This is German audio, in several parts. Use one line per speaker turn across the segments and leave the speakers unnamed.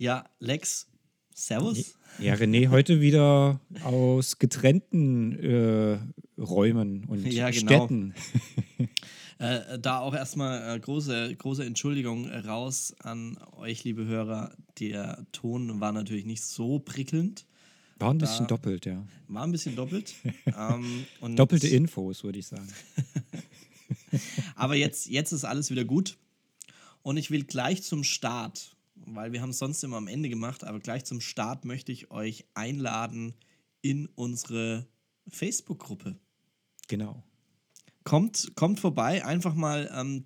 Ja, Lex, Servus.
Ja, René, heute wieder aus getrennten äh, Räumen und ja, genau. Städten.
Äh, da auch erstmal äh, große, große Entschuldigung raus an euch, liebe Hörer. Der Ton war natürlich nicht so prickelnd.
War ein bisschen doppelt, ja.
War ein bisschen doppelt. ähm,
Doppelte Infos, würde ich sagen.
Aber jetzt, jetzt ist alles wieder gut. Und ich will gleich zum Start weil wir haben es sonst immer am Ende gemacht, aber gleich zum Start möchte ich euch einladen in unsere Facebook-Gruppe.
Genau.
Kommt, kommt vorbei, einfach mal ähm,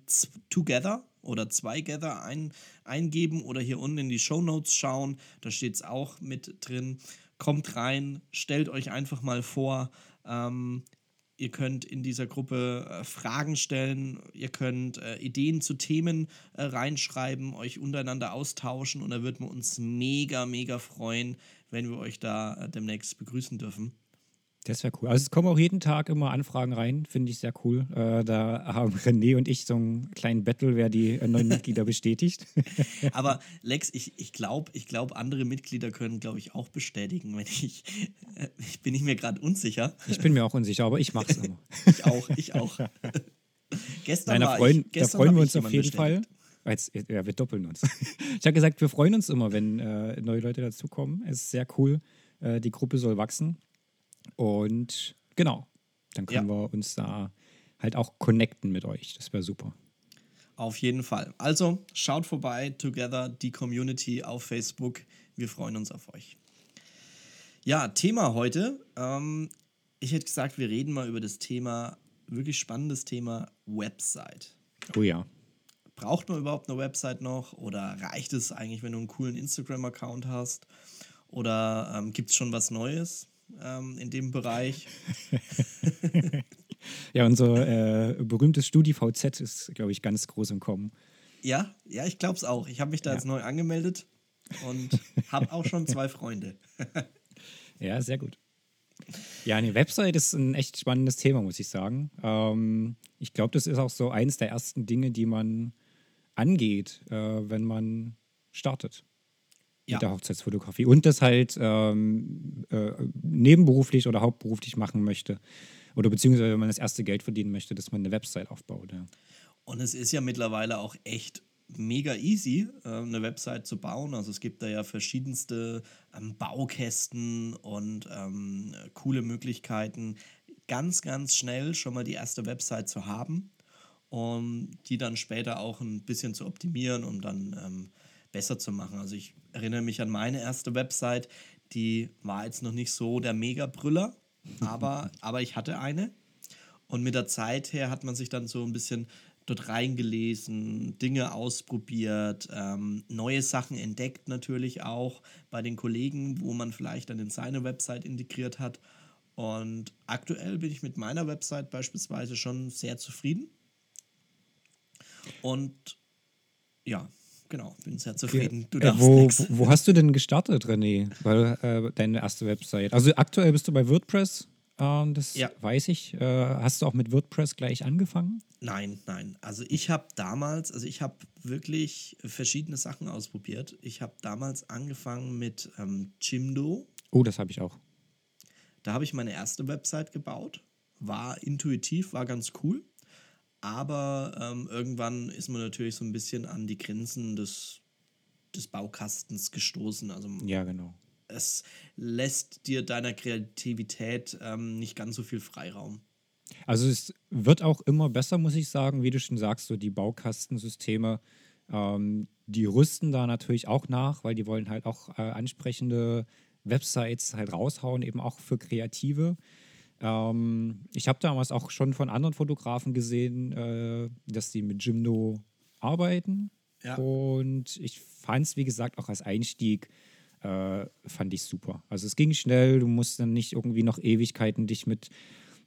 Together oder Zweigither ein, eingeben oder hier unten in die Show Notes schauen. Da steht es auch mit drin. Kommt rein, stellt euch einfach mal vor. Ähm, Ihr könnt in dieser Gruppe äh, Fragen stellen, ihr könnt äh, Ideen zu Themen äh, reinschreiben, euch untereinander austauschen und da würden wir uns mega, mega freuen, wenn wir euch da äh, demnächst begrüßen dürfen.
Das wäre cool. Also es kommen auch jeden Tag immer Anfragen rein, finde ich sehr cool. Äh, da haben René und ich so einen kleinen Battle, wer die äh, neuen Mitglieder bestätigt.
Aber Lex, ich, ich glaube, ich glaub, andere Mitglieder können, glaube ich, auch bestätigen, wenn ich, äh, ich bin nicht mir gerade unsicher.
Ich bin mir auch unsicher, aber ich mache es immer.
ich auch, ich auch.
gestern Nein, da freuen, ich, gestern da freuen wir uns auf jeden bestätigt. Fall. Jetzt, ja, wir doppeln uns. Ich habe gesagt, wir freuen uns immer, wenn äh, neue Leute dazukommen. Es ist sehr cool. Äh, die Gruppe soll wachsen. Und genau, dann können ja. wir uns da halt auch connecten mit euch. Das wäre super.
Auf jeden Fall. Also schaut vorbei, Together, die Community auf Facebook. Wir freuen uns auf euch. Ja, Thema heute. Ähm, ich hätte gesagt, wir reden mal über das Thema, wirklich spannendes Thema Website.
Oh ja.
Braucht man überhaupt eine Website noch oder reicht es eigentlich, wenn du einen coolen Instagram-Account hast? Oder ähm, gibt es schon was Neues? Ähm, in dem Bereich.
ja, unser äh, berühmtes StudiVZ ist, glaube ich, ganz groß im Kommen.
Ja, ja, ich glaube es auch. Ich habe mich da ja. jetzt neu angemeldet und habe auch schon zwei Freunde.
ja, sehr gut. Ja, eine Website ist ein echt spannendes Thema, muss ich sagen. Ähm, ich glaube, das ist auch so eins der ersten Dinge, die man angeht, äh, wenn man startet ja. mit der Hochzeitsfotografie und das halt ähm, äh, nebenberuflich oder hauptberuflich machen möchte. Oder beziehungsweise, wenn man das erste Geld verdienen möchte, dass man eine Website aufbaut. Ja.
Und es ist ja mittlerweile auch echt mega easy, äh, eine Website zu bauen. Also es gibt da ja verschiedenste ähm, Baukästen und ähm, coole Möglichkeiten, ganz, ganz schnell schon mal die erste Website zu haben, um die dann später auch ein bisschen zu optimieren, um dann ähm, besser zu machen. Also ich erinnere mich an meine erste Website, die war jetzt noch nicht so der Mega-Brüller, aber, aber ich hatte eine. Und mit der Zeit her hat man sich dann so ein bisschen dort reingelesen, Dinge ausprobiert, ähm, neue Sachen entdeckt natürlich auch bei den Kollegen, wo man vielleicht dann in seine Website integriert hat. Und aktuell bin ich mit meiner Website beispielsweise schon sehr zufrieden. Und ja, genau, bin sehr zufrieden. Du
darfst wo, nix. wo hast du denn gestartet, René? Weil, äh, deine erste Website. Also aktuell bist du bei WordPress, ähm, das ja. weiß ich. Äh, hast du auch mit WordPress gleich angefangen?
Nein, nein. Also ich habe damals, also ich habe wirklich verschiedene Sachen ausprobiert. Ich habe damals angefangen mit ähm, Jimdo.
Oh, das habe ich auch.
Da habe ich meine erste Website gebaut. War intuitiv, war ganz cool. Aber ähm, irgendwann ist man natürlich so ein bisschen an die Grenzen des, des Baukastens gestoßen. Also
ja, genau.
Es lässt dir deiner Kreativität ähm, nicht ganz so viel Freiraum.
Also es wird auch immer besser, muss ich sagen, wie du schon sagst, so die Baukastensysteme, ähm, die rüsten da natürlich auch nach, weil die wollen halt auch äh, ansprechende Websites halt raushauen, eben auch für Kreative. Ähm, ich habe damals auch schon von anderen Fotografen gesehen, äh, dass die mit Jimdo arbeiten. Ja. Und ich fand es, wie gesagt, auch als Einstieg äh, fand ich super. Also es ging schnell, du musst dann nicht irgendwie noch Ewigkeiten dich mit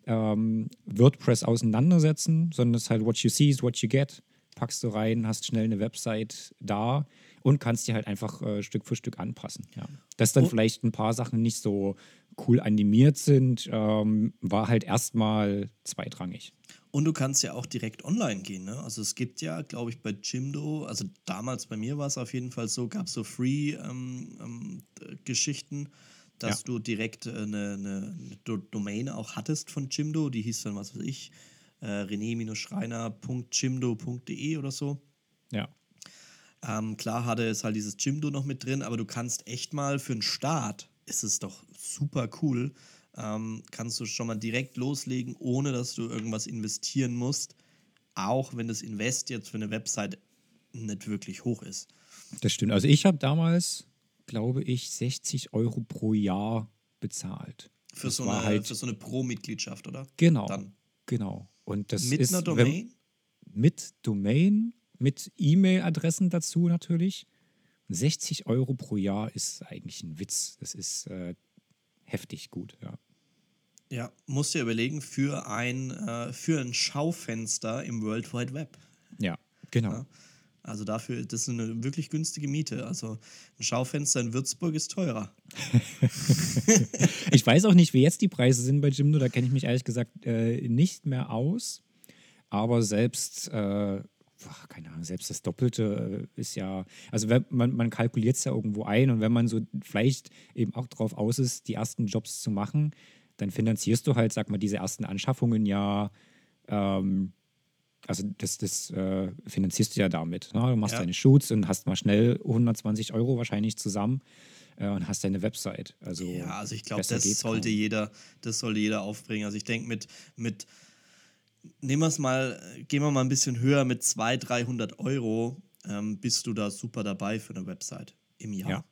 ähm, WordPress auseinandersetzen, sondern es ist halt what you see is what you get. Packst du rein, hast schnell eine Website da und kannst die halt einfach äh, Stück für Stück anpassen. Ja. Dass dann oh. vielleicht ein paar Sachen nicht so cool animiert sind, ähm, war halt erstmal zweitrangig.
Und du kannst ja auch direkt online gehen. Ne? Also es gibt ja, glaube ich, bei Jimdo, also damals bei mir war es auf jeden Fall so, gab es so Free-Geschichten, ähm, ähm, dass ja. du direkt eine, äh, eine, eine, Domain auch hattest von Jimdo, die hieß dann, was weiß ich, äh, rené-schreiner.jimdo.de oder so.
Ja.
Ähm, klar hatte es halt dieses Jimdo noch mit drin, aber du kannst echt mal für einen Start, ist es doch super cool, ähm, kannst du schon mal direkt loslegen, ohne dass du irgendwas investieren musst, auch wenn das Invest jetzt für eine Website nicht wirklich hoch ist.
Das stimmt. Also ich habe damals, glaube ich, 60 Euro pro Jahr bezahlt.
Für, so eine, halt, für so eine Pro-Mitgliedschaft, oder?
Genau. Dann. Genau. Und das
mit
ist,
einer Domain?
Wenn, mit Domain, mit E-Mail-Adressen dazu natürlich. 60 Euro pro Jahr ist eigentlich ein Witz. Das ist äh, heftig gut, ja.
Ja, musst dir überlegen, für ein, äh, für ein Schaufenster im World Wide Web.
Ja, genau. Ja,
also dafür, das ist eine wirklich günstige Miete. Also ein Schaufenster in Würzburg ist teurer.
ich weiß auch nicht, wie jetzt die Preise sind bei Jimdo, da kenne ich mich ehrlich gesagt äh, nicht mehr aus. Aber selbst, äh, keine Ahnung, selbst das Doppelte äh, ist ja, also wenn, man, man kalkuliert es ja irgendwo ein und wenn man so vielleicht eben auch drauf aus ist, die ersten Jobs zu machen, dann finanzierst du halt, sag mal, diese ersten Anschaffungen ja, ähm, also das, das äh, finanzierst du ja damit. Ne? Du machst ja. deine Shoots und hast mal schnell 120 Euro wahrscheinlich zusammen äh, und hast deine Website. Also
ja, also ich glaube, das sollte jeder, das sollte jeder aufbringen. Also ich denke mit, mit nehmen wir es mal, gehen wir mal ein bisschen höher mit 200, 300 Euro, ähm, bist du da super dabei für eine Website im Jahr.
Ja.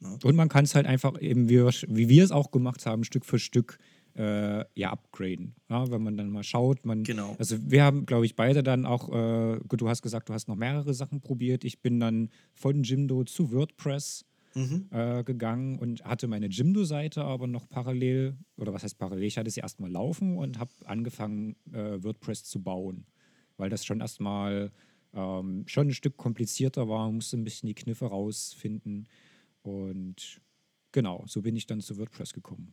Ne? Und man kann es halt einfach eben, wie wir, wie wir es auch gemacht haben, Stück für Stück äh, ja upgraden. Ja, wenn man dann mal schaut, man.
Genau.
Also wir haben, glaube ich, beide dann auch, äh, du hast gesagt, du hast noch mehrere Sachen probiert. Ich bin dann von Jimdo zu WordPress mhm. äh, gegangen und hatte meine Jimdo-Seite aber noch parallel, oder was heißt parallel, ich hatte sie erstmal laufen und habe angefangen, äh, WordPress zu bauen. Weil das schon erstmal ähm, schon ein Stück komplizierter war, musste ein bisschen die Kniffe rausfinden. Und genau, so bin ich dann zu WordPress gekommen.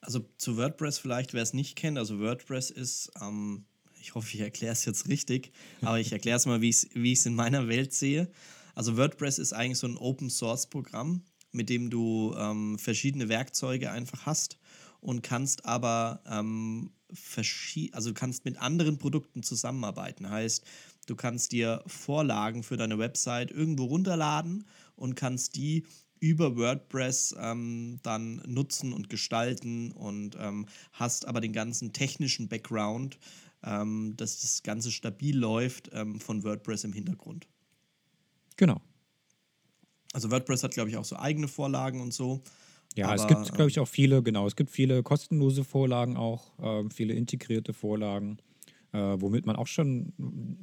Also zu WordPress vielleicht, wer es nicht kennt, also WordPress ist, ähm, ich hoffe, ich erkläre es jetzt richtig, aber ich erkläre es mal, wie ich es in meiner Welt sehe. Also WordPress ist eigentlich so ein Open-Source-Programm, mit dem du ähm, verschiedene Werkzeuge einfach hast und kannst aber ähm, also kannst mit anderen Produkten zusammenarbeiten. Heißt, du kannst dir Vorlagen für deine Website irgendwo runterladen und kannst die über WordPress ähm, dann nutzen und gestalten und ähm, hast aber den ganzen technischen Background, ähm, dass das Ganze stabil läuft ähm, von WordPress im Hintergrund.
Genau.
Also WordPress hat, glaube ich, auch so eigene Vorlagen und so.
Ja, aber, es gibt, glaube ich, auch viele, genau, es gibt viele kostenlose Vorlagen auch, äh, viele integrierte Vorlagen, äh, womit man auch schon,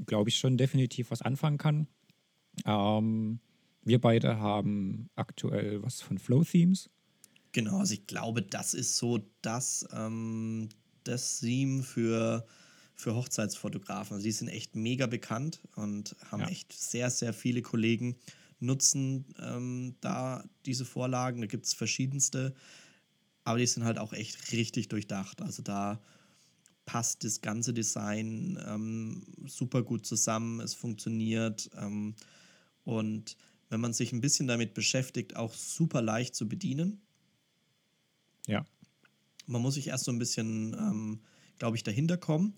glaube ich, schon definitiv was anfangen kann. Ähm, wir beide haben aktuell was von Flow Themes.
Genau, also ich glaube, das ist so das, ähm, das Theme für, für Hochzeitsfotografen. Also die sind echt mega bekannt und haben ja. echt sehr, sehr viele Kollegen nutzen ähm, da diese Vorlagen. Da gibt es verschiedenste, aber die sind halt auch echt richtig durchdacht. Also da passt das ganze Design ähm, super gut zusammen, es funktioniert ähm, und wenn man sich ein bisschen damit beschäftigt, auch super leicht zu bedienen.
Ja.
Man muss sich erst so ein bisschen, ähm, glaube ich, dahinter kommen.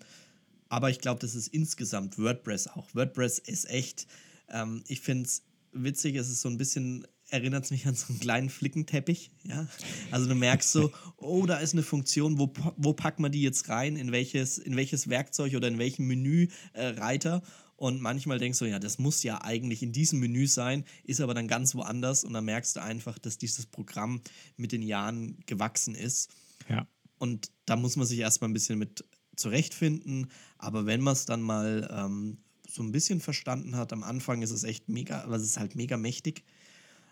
Aber ich glaube, das ist insgesamt WordPress auch. WordPress ist echt, ähm, ich finde es witzig, es ist so ein bisschen, erinnert es mich an so einen kleinen Flickenteppich. Ja? Also du merkst so, oh, da ist eine Funktion, wo, wo packt man die jetzt rein, in welches, in welches Werkzeug oder in welchen Menüreiter. Äh, und manchmal denkst du, ja, das muss ja eigentlich in diesem Menü sein, ist aber dann ganz woanders. Und dann merkst du einfach, dass dieses Programm mit den Jahren gewachsen ist.
Ja.
Und da muss man sich erstmal ein bisschen mit zurechtfinden. Aber wenn man es dann mal ähm, so ein bisschen verstanden hat, am Anfang ist es echt mega, aber es ist halt mega mächtig,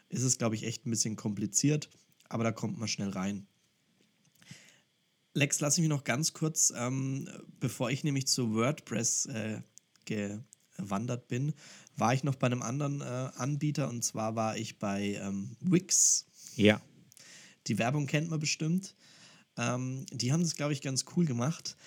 ist es, glaube ich, echt ein bisschen kompliziert. Aber da kommt man schnell rein. Lex, lass mich noch ganz kurz, ähm, bevor ich nämlich zu WordPress äh, ge gewandert bin, war ich noch bei einem anderen äh, Anbieter und zwar war ich bei ähm, Wix.
Ja.
Die Werbung kennt man bestimmt. Ähm, die haben das, glaube ich, ganz cool gemacht.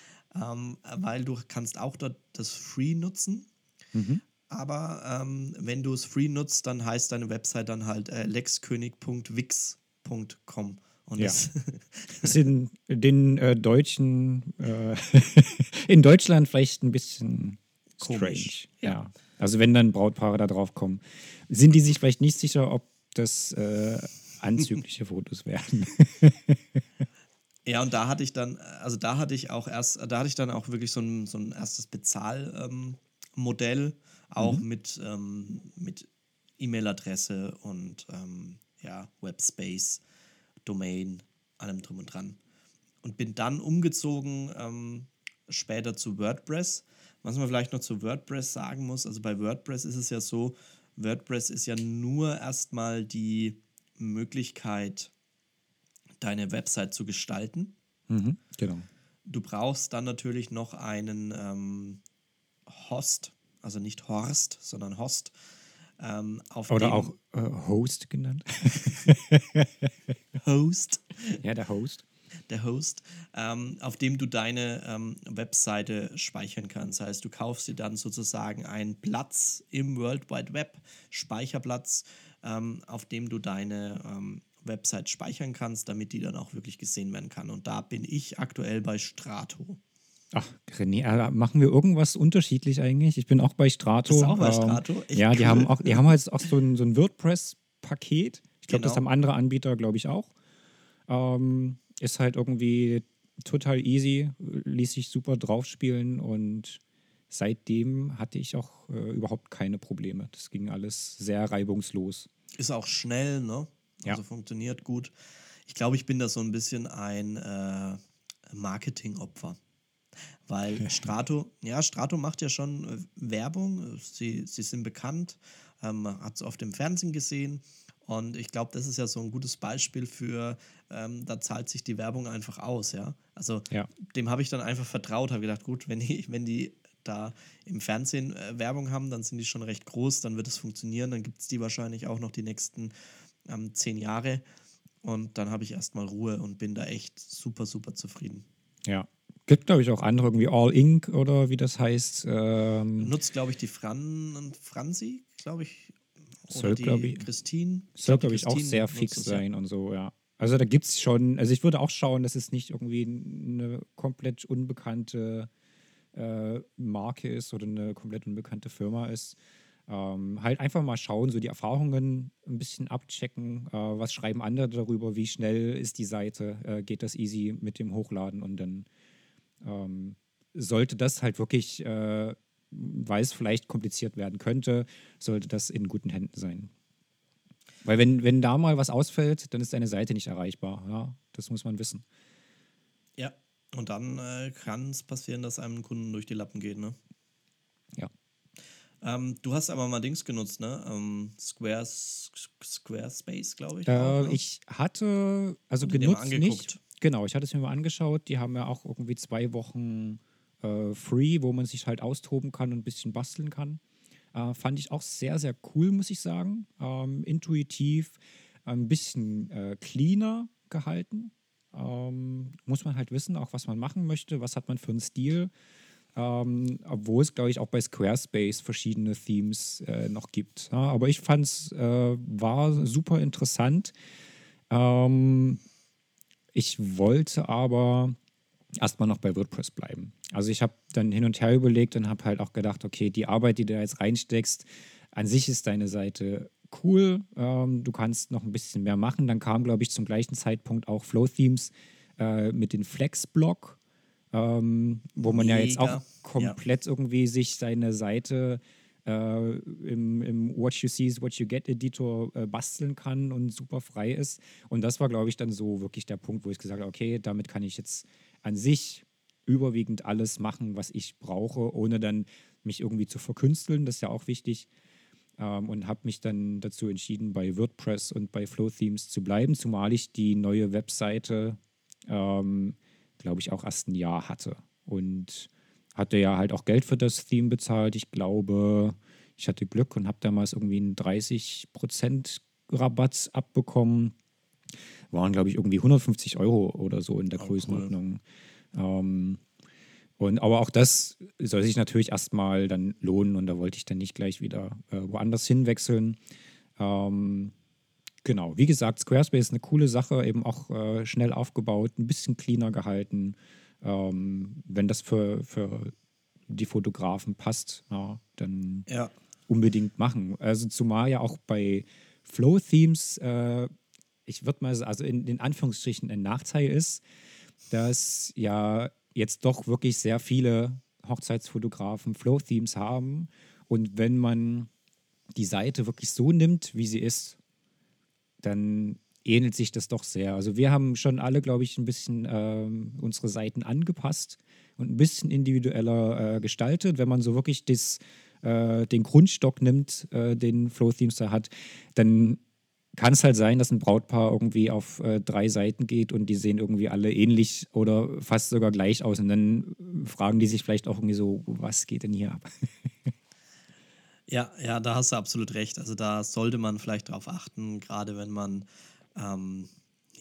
Ähm, weil du kannst auch dort das Free nutzen.
Mhm.
Aber ähm, wenn du es free nutzt, dann heißt deine Website dann halt äh, lexkönig.wix.com. Und
Ja.
das
Ist in den äh, Deutschen, äh, in Deutschland vielleicht ein bisschen strange. Ja.
ja.
Also wenn dann Brautpaare da drauf kommen, sind die sich vielleicht nicht sicher, ob das äh, anzügliche Fotos werden.
Ja, und da hatte ich dann, also da hatte ich auch erst, da hatte ich dann auch wirklich so ein, so ein erstes Bezahlmodell, ähm, auch mit, ähm, mit E-Mail-Adresse und ähm, ja, Webspace, Domain, allem drum und dran. Und bin dann umgezogen ähm, später zu WordPress. Was man vielleicht noch zu WordPress sagen muss, also bei WordPress ist es ja so, WordPress ist ja nur erstmal die Möglichkeit, deine Website zu gestalten.
mhm, genau.
Du brauchst dann natürlich noch einen ähm, Host, also nicht Horst, sondern Host. Ähm, auf
Oder auch äh, Host genannt.
Host,
ja, der Host.
der Host, ähm, auf dem du deine ähm, Webseite speichern kannst. Das heißt, du kaufst dir dann sozusagen einen Platz im World Wide Web, Speicherplatz, ähm, auf dem du deine ähm, Website speichern kannst, damit die dann auch wirklich gesehen werden kann. Und da bin ich aktuell bei Strato.
Ach, René, äh, machen wir irgendwas unterschiedlich eigentlich? Ich bin auch bei Strato.
Bist auch bei Strato? Echt
ja, die
cool.
haben auch, die haben jetzt auch so ein, so ein WordPress-Paket. Ich glaube, das
Genau.
haben andere Anbieter, glaube ich, auch. Ähm, ist halt irgendwie total easy, ließ sich super draufspielen und seitdem hatte ich auch äh, überhaupt keine Probleme. Das ging alles sehr reibungslos.
Ist auch schnell, ne?
Ja.
Also funktioniert gut. Ich glaube, ich bin da so ein bisschen ein äh, Marketingopfer. Weil Strato, ja, Strato macht ja schon äh, Werbung. Sie, sie sind bekannt, ähm, hat es oft im Fernsehen gesehen. Und ich glaube, das ist ja so ein gutes Beispiel für, ähm, da zahlt sich die Werbung einfach aus, ja. Also
Ja.
dem habe ich dann einfach vertraut, habe gedacht, gut, wenn die, wenn die da im Fernsehen äh, Werbung haben, dann sind die schon recht groß, dann wird es funktionieren, dann gibt es die wahrscheinlich auch noch die nächsten ähm, zehn Jahre. Und dann habe ich erstmal Ruhe und bin da echt super, super zufrieden.
Ja. Gibt, glaube ich, auch andere, irgendwie All Inc. oder wie das heißt. Ähm,
Nutzt, glaube ich, die Fran Franzi, glaube ich. Oder
Soll,
die
glaub ich-
Christine.
soll, glaube ich, auch sehr fix sein und so, ja. Also da gibt es schon, also ich würde auch schauen, dass es nicht irgendwie eine komplett unbekannte äh, Marke ist oder eine komplett unbekannte Firma ist. Ähm, halt einfach mal schauen, so die Erfahrungen ein bisschen abchecken, äh, was schreiben andere darüber, wie schnell ist die Seite, äh, geht das easy mit dem Hochladen und dann ähm, sollte das halt wirklich, äh, weil es vielleicht kompliziert werden könnte, sollte das in guten Händen sein. Weil wenn, wenn da mal was ausfällt, dann ist deine Seite nicht erreichbar. Ja, das muss man wissen.
Ja, und dann äh, kann es passieren, dass einem ein Kunden durch die Lappen geht, ne?
Ja.
Ähm, du hast aber mal Dings genutzt, ne? Ähm, Squares, Squarespace, glaube ich.
Äh,
ne?
ich hatte, also
mal
genutzt nicht. Genau, ich hatte es mir mal angeschaut. Die haben ja auch irgendwie zwei Wochen äh, free, wo man sich halt austoben kann und ein bisschen basteln kann. Äh, fand ich auch sehr, sehr cool, muss ich sagen. Ähm, intuitiv, ein bisschen äh, cleaner gehalten. Ähm, muss man halt wissen, auch was man machen möchte, was hat man für einen Stil. Ähm, obwohl es, glaube ich, auch bei Squarespace verschiedene Themes äh, noch gibt. Ja, aber ich fand es, äh, war super interessant. Ähm, ich wollte aber erstmal noch bei WordPress bleiben. Also ich habe dann hin und her überlegt und habe halt auch gedacht, okay, die Arbeit, die du da jetzt reinsteckst, an sich ist deine Seite cool. Ähm, du kannst noch ein bisschen mehr machen. Dann kam, glaube ich, zum gleichen Zeitpunkt auch Flow Themes äh, mit den Flex-Block, ähm, wo man ja jetzt
Mega.
auch komplett irgendwie sich seine Seite äh, im, im What You See is What You Get Editor äh, basteln kann und super frei ist. Und das war, glaube ich, dann so wirklich der Punkt, wo ich gesagt habe, okay, damit kann ich jetzt an sich überwiegend alles machen, was ich brauche, ohne dann mich irgendwie zu verkünsteln. Das ist ja auch wichtig. Ähm, und habe mich dann dazu entschieden, bei WordPress und bei Flow Themes zu bleiben, zumal ich die neue Webseite, ähm, glaube ich, auch erst ein Jahr hatte. Und hatte ja halt auch Geld für das Theme bezahlt. Ich glaube, ich hatte Glück und habe damals irgendwie einen 30% Rabatt abbekommen. Waren, glaube ich, irgendwie 150 Euro oder so in der
Oh, cool.
Größenordnung. Ähm, Und aber auch das soll sich natürlich erstmal dann lohnen und da wollte ich dann nicht gleich wieder äh, woanders hinwechseln. Ähm, genau, wie gesagt, Squarespace ist eine coole Sache, eben auch äh, schnell aufgebaut, ein bisschen cleaner gehalten. Ähm, wenn das für, für die Fotografen passt, ja, dann
Ja.
unbedingt machen. Also zumal ja auch bei Flow-Themes, äh, ich würde mal sagen, also in den Anführungsstrichen ein Nachteil ist, dass ja jetzt doch wirklich sehr viele Hochzeitsfotografen Flow-Themes haben. Und wenn man die Seite wirklich so nimmt, wie sie ist, dann ähnelt sich das doch sehr. Also wir haben schon alle, glaube ich, ein bisschen ähm, unsere Seiten angepasst und ein bisschen individueller äh, gestaltet. Wenn man so wirklich das, äh, den Grundstock nimmt, äh, den Flow Themes da hat, dann kann es halt sein, dass ein Brautpaar irgendwie auf äh, drei Seiten geht und die sehen irgendwie alle ähnlich oder fast sogar gleich aus. Und dann fragen die sich vielleicht auch irgendwie so, was geht denn hier ab?
Ja, ja, da hast du absolut recht. Also da sollte man vielleicht darauf achten, gerade wenn man ähm,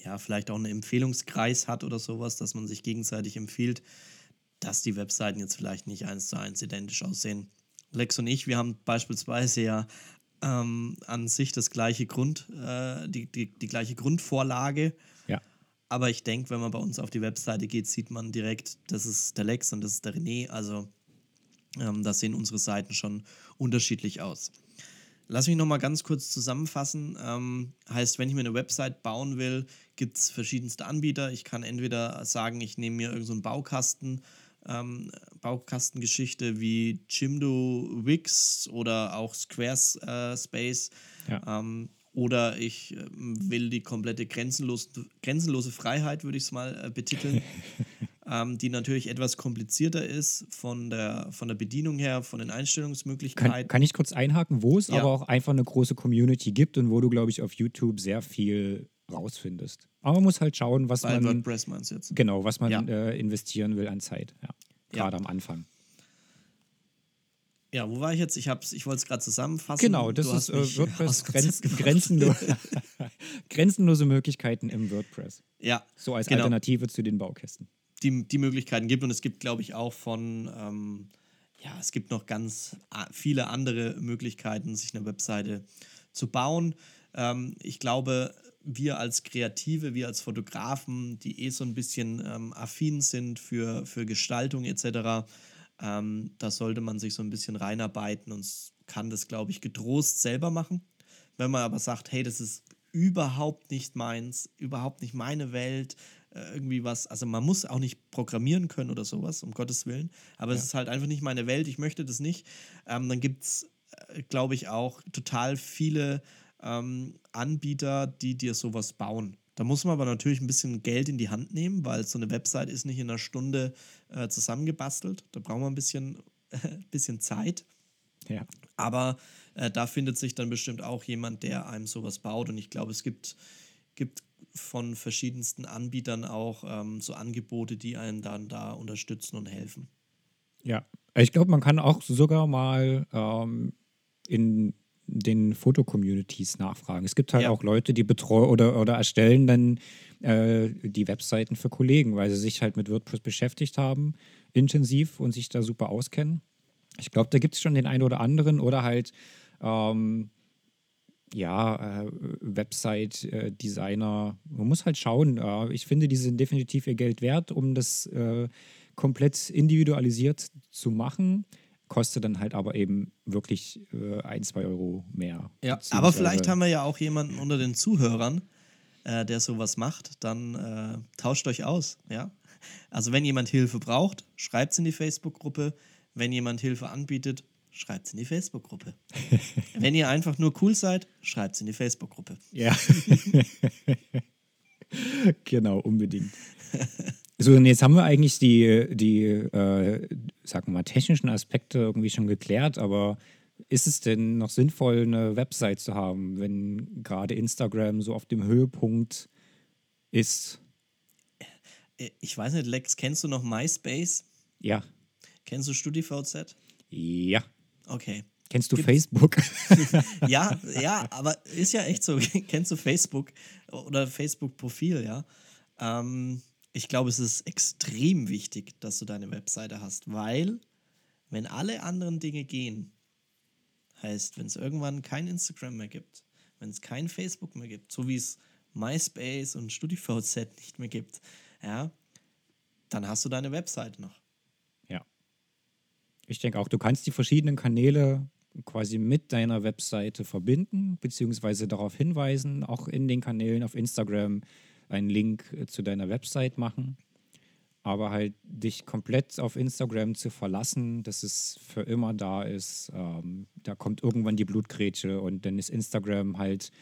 ja vielleicht auch einen Empfehlungskreis hat oder sowas, dass man sich gegenseitig empfiehlt, dass die Webseiten jetzt vielleicht nicht eins zu eins identisch aussehen. Lex und ich, wir haben beispielsweise ja ähm, an sich das gleiche Grund, äh, die, die, die gleiche Grundvorlage.
Ja.
Aber ich denke, wenn man bei uns auf die Webseite geht, sieht man direkt, das ist der Lex und das ist der René. Also ähm, da sehen unsere Seiten schon unterschiedlich aus. Lass mich nochmal ganz kurz zusammenfassen. Ähm, heißt, wenn ich mir eine Website bauen will, gibt es verschiedenste Anbieter. Ich kann entweder sagen, ich nehme mir irgendeinen so Baukasten, ähm, Baukastengeschichte wie Jimdo, Wix oder auch Squarespace.
Ja.
Ähm, oder ich ähm, will die komplette grenzenlos, grenzenlose Freiheit, würde ich es mal äh, betiteln, ähm, die natürlich etwas komplizierter ist von der, von der Bedienung her, von den Einstellungsmöglichkeiten.
Kann, kann ich kurz einhaken, wo es
Ja.
aber auch einfach eine große Community gibt und wo du, glaube ich, auf YouTube sehr viel rausfindest. Aber man muss halt schauen, was
Bei
man
WordPress meinst jetzt?
genau, was man
Ja.
äh, investieren will an Zeit. Ja. Gerade am Anfang.
Ja, wo war ich jetzt? Ich, hab's- ich wollte es gerade zusammenfassen.
Genau, das
Du
ist äh, WordPress grenz,
gebracht.
grenzenlo grenzenlose Möglichkeiten im WordPress.
Ja,
So als
Genau.
Alternative zu den Baukästen.
Die, die Möglichkeiten gibt. Und es gibt, glaube ich, auch von, ähm, ja, es gibt noch ganz viele andere Möglichkeiten, sich eine Webseite zu bauen. Ähm, ich glaube, wir als Kreative, wir als Fotografen, die eh so ein bisschen ähm, affin sind für, für Gestaltung etc., ähm, da sollte man sich so ein bisschen reinarbeiten und kann das, glaube ich, getrost selber machen. Wenn man aber sagt, hey, das ist überhaupt nicht meins, überhaupt nicht meine Welt, irgendwie was, also man muss auch nicht programmieren können oder sowas, um Gottes Willen, aber es ist halt einfach nicht meine Welt, ich möchte das nicht, ähm, dann gibt es, äh, glaube ich, auch total viele ähm, Anbieter, die dir sowas bauen. Da muss man aber natürlich ein bisschen Geld in die Hand nehmen, weil so eine Website ist nicht in einer Stunde äh, zusammengebastelt. Da braucht man ein bisschen, bisschen Zeit.
Ja.
Aber äh, da findet sich dann bestimmt auch jemand, der einem sowas baut. Und ich glaube, es gibt, gibt von verschiedensten Anbietern auch ähm, so Angebote, die einen dann da unterstützen und helfen.
Ja, ich glaube, man kann auch sogar mal ähm, in den Foto-Communities nachfragen. Es gibt halt
Ja.
auch Leute, die betreuen oder, oder erstellen dann äh, die Webseiten für Kollegen, weil sie sich halt mit WordPress beschäftigt haben, intensiv und sich da super auskennen. Ich glaube, da gibt es schon den einen oder anderen oder halt ähm, ja, äh, Website-Designer. Man muss halt schauen. Äh, ich finde, die sind definitiv ihr Geld wert, um das äh, komplett individualisiert zu machen. Kostet dann halt aber eben wirklich äh, ein, zwei Euro mehr.
Ja, aber vielleicht haben wir ja auch jemanden unter den Zuhörern, äh, der sowas macht, dann äh, tauscht euch aus, ja. Also wenn jemand Hilfe braucht, schreibt es in die Facebook-Gruppe. Wenn jemand Hilfe anbietet, schreibt es in die Facebook-Gruppe. wenn ihr einfach nur cool seid, schreibt es in die Facebook-Gruppe.
Ja. genau, unbedingt. So, und jetzt haben wir eigentlich die, die äh, sagen wir mal, technischen Aspekte irgendwie schon geklärt, aber ist es denn noch sinnvoll, eine Website zu haben, wenn gerade Instagram so auf dem Höhepunkt ist?
Ich weiß nicht, Lex, kennst du noch MySpace?
Ja.
Kennst du StudiVZ?
Ja.
Okay.
Kennst du
Gibt's-
Facebook?
Ja, ja, aber ist ja echt so. Kennst du Facebook oder Facebook-Profil, ja? Ähm, ich glaube, es ist extrem wichtig, dass du deine Webseite hast, weil wenn alle anderen Dinge gehen, heißt, wenn es irgendwann kein Instagram mehr gibt, wenn es kein Facebook mehr gibt, so wie es MySpace und StudiVZ nicht mehr gibt, ja, dann hast du deine Webseite noch.
Ich denke auch, du kannst die verschiedenen Kanäle quasi mit deiner Webseite verbinden, beziehungsweise darauf hinweisen, auch in den Kanälen auf Instagram einen Link äh, zu deiner Website machen. Aber halt dich komplett auf Instagram zu verlassen, dass es für immer da ist, ähm, da kommt irgendwann die Blutgrätsche und dann ist Instagram halt,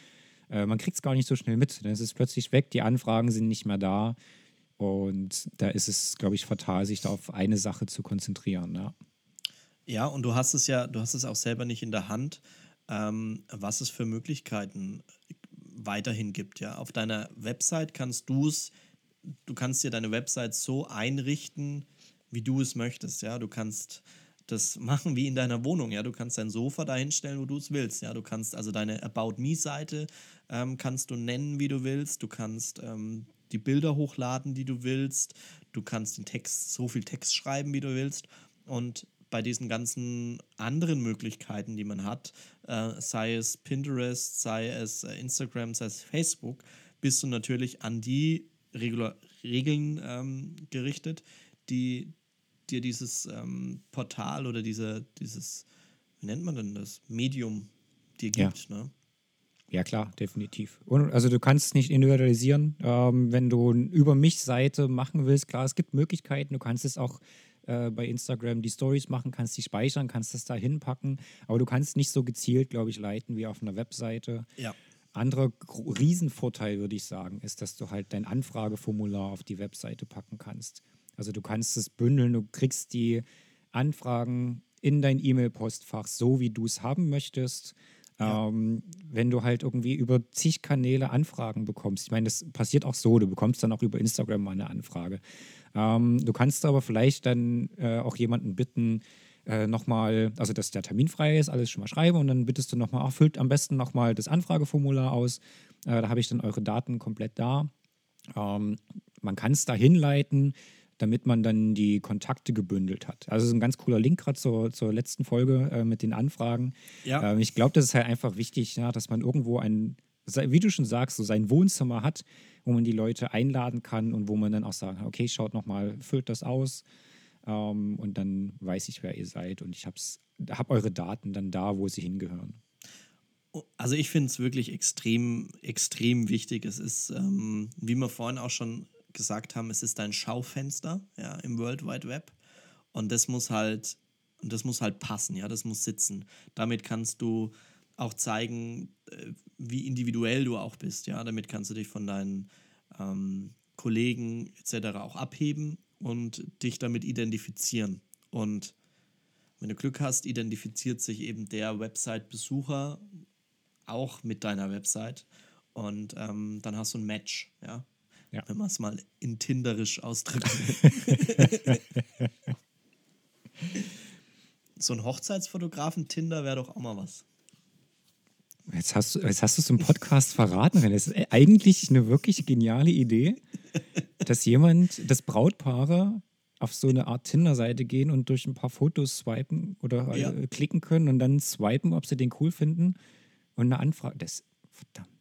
äh, man kriegt es gar nicht so schnell mit. Dann ist es plötzlich weg, die Anfragen sind nicht mehr da. Und da ist es, glaube ich, fatal, sich da auf eine Sache zu konzentrieren. Ja.
Ja, und du hast es ja, du hast es auch selber nicht in der Hand, ähm, was es für Möglichkeiten weiterhin gibt. Ja, auf deiner Website kannst du es, du kannst dir deine Website so einrichten, wie du es möchtest. Ja, du kannst das machen wie in deiner Wohnung. Ja, du kannst dein Sofa dahinstellen, wo du es willst. Ja, du kannst also deine About Me Seite ähm, kannst du nennen, wie du willst. Du kannst ähm, die Bilder hochladen, die du willst. Du kannst den Text so viel Text schreiben, wie du willst. Und bei diesen ganzen anderen Möglichkeiten, die man hat, äh, sei es Pinterest, sei es äh, Instagram, sei es Facebook, bist du natürlich an die Regula Regeln ähm, gerichtet, die dir dieses ähm, Portal oder diese, dieses, wie nennt man denn das, Medium dir gibt. Ja. Ne?
Ja, klar, definitiv. Und also du kannst nicht individualisieren, ähm, wenn du eine Über mich-Seite machen willst. Klar, es gibt Möglichkeiten, du kannst es auch äh, bei Instagram die Stories machen, kannst die speichern, kannst das da hinpacken, aber du kannst nicht so gezielt, glaube ich, leiten wie auf einer Webseite.
Ja.
Anderer Riesenvorteil, würde ich sagen, ist, dass du halt dein Anfrageformular auf die Webseite packen kannst. Also du kannst es bündeln, du kriegst die Anfragen in dein E-Mail-Postfach so, wie du es haben möchtest. Ja. Ähm, wenn du halt irgendwie über zig Kanäle Anfragen bekommst. Ich meine, das passiert auch so, du bekommst dann auch über Instagram mal eine Anfrage. Ähm, du kannst aber vielleicht dann äh, auch jemanden bitten, äh, nochmal, also dass der Termin frei ist, alles schon mal schreiben und dann bittest du nochmal, ach, füllt am besten nochmal das Anfrageformular aus. Äh, da habe ich dann eure Daten komplett da. Ähm, man kann es da hinleiten, damit man dann die Kontakte gebündelt hat. Also ist ein ganz cooler Link gerade zur, zur letzten Folge äh, mit den Anfragen.
Ja.
Ähm, ich glaube, das ist halt einfach wichtig, ja, dass man irgendwo ein, wie du schon sagst, so sein Wohnzimmer hat, wo man die Leute einladen kann und wo man dann auch sagen kann, okay, schaut nochmal, füllt das aus ähm, und dann weiß ich, wer ihr seid und ich habe hab eure Daten dann da, wo sie hingehören.
Also ich finde es wirklich extrem, extrem wichtig. Es ist, ähm, wie wir vorhin auch schon gesagt haben, es ist ein Schaufenster ja, im World Wide Web und das muss halt, das muss halt passen, ja, das muss sitzen. Damit kannst du auch zeigen, wie individuell du auch bist. Ja, damit kannst du dich von deinen ähm, Kollegen etc. auch abheben und dich damit identifizieren. Und wenn du Glück hast, identifiziert sich eben der Website-Besucher auch mit deiner Website und ähm, dann hast du ein Match, ja. ja. Wenn man es mal in Tinderisch ausdrückt. so ein Hochzeitsfotografen Tinder wäre doch auch mal was.
Jetzt hast, du, jetzt hast du es im Podcast verraten, René. Das ist eigentlich eine wirklich geniale Idee, dass jemand, dass Brautpaare auf so eine Art Tinder-Seite gehen und durch ein paar Fotos swipen oder ja. äh, klicken können und dann swipen, ob sie den cool finden und eine Anfrage. Das, verdammt.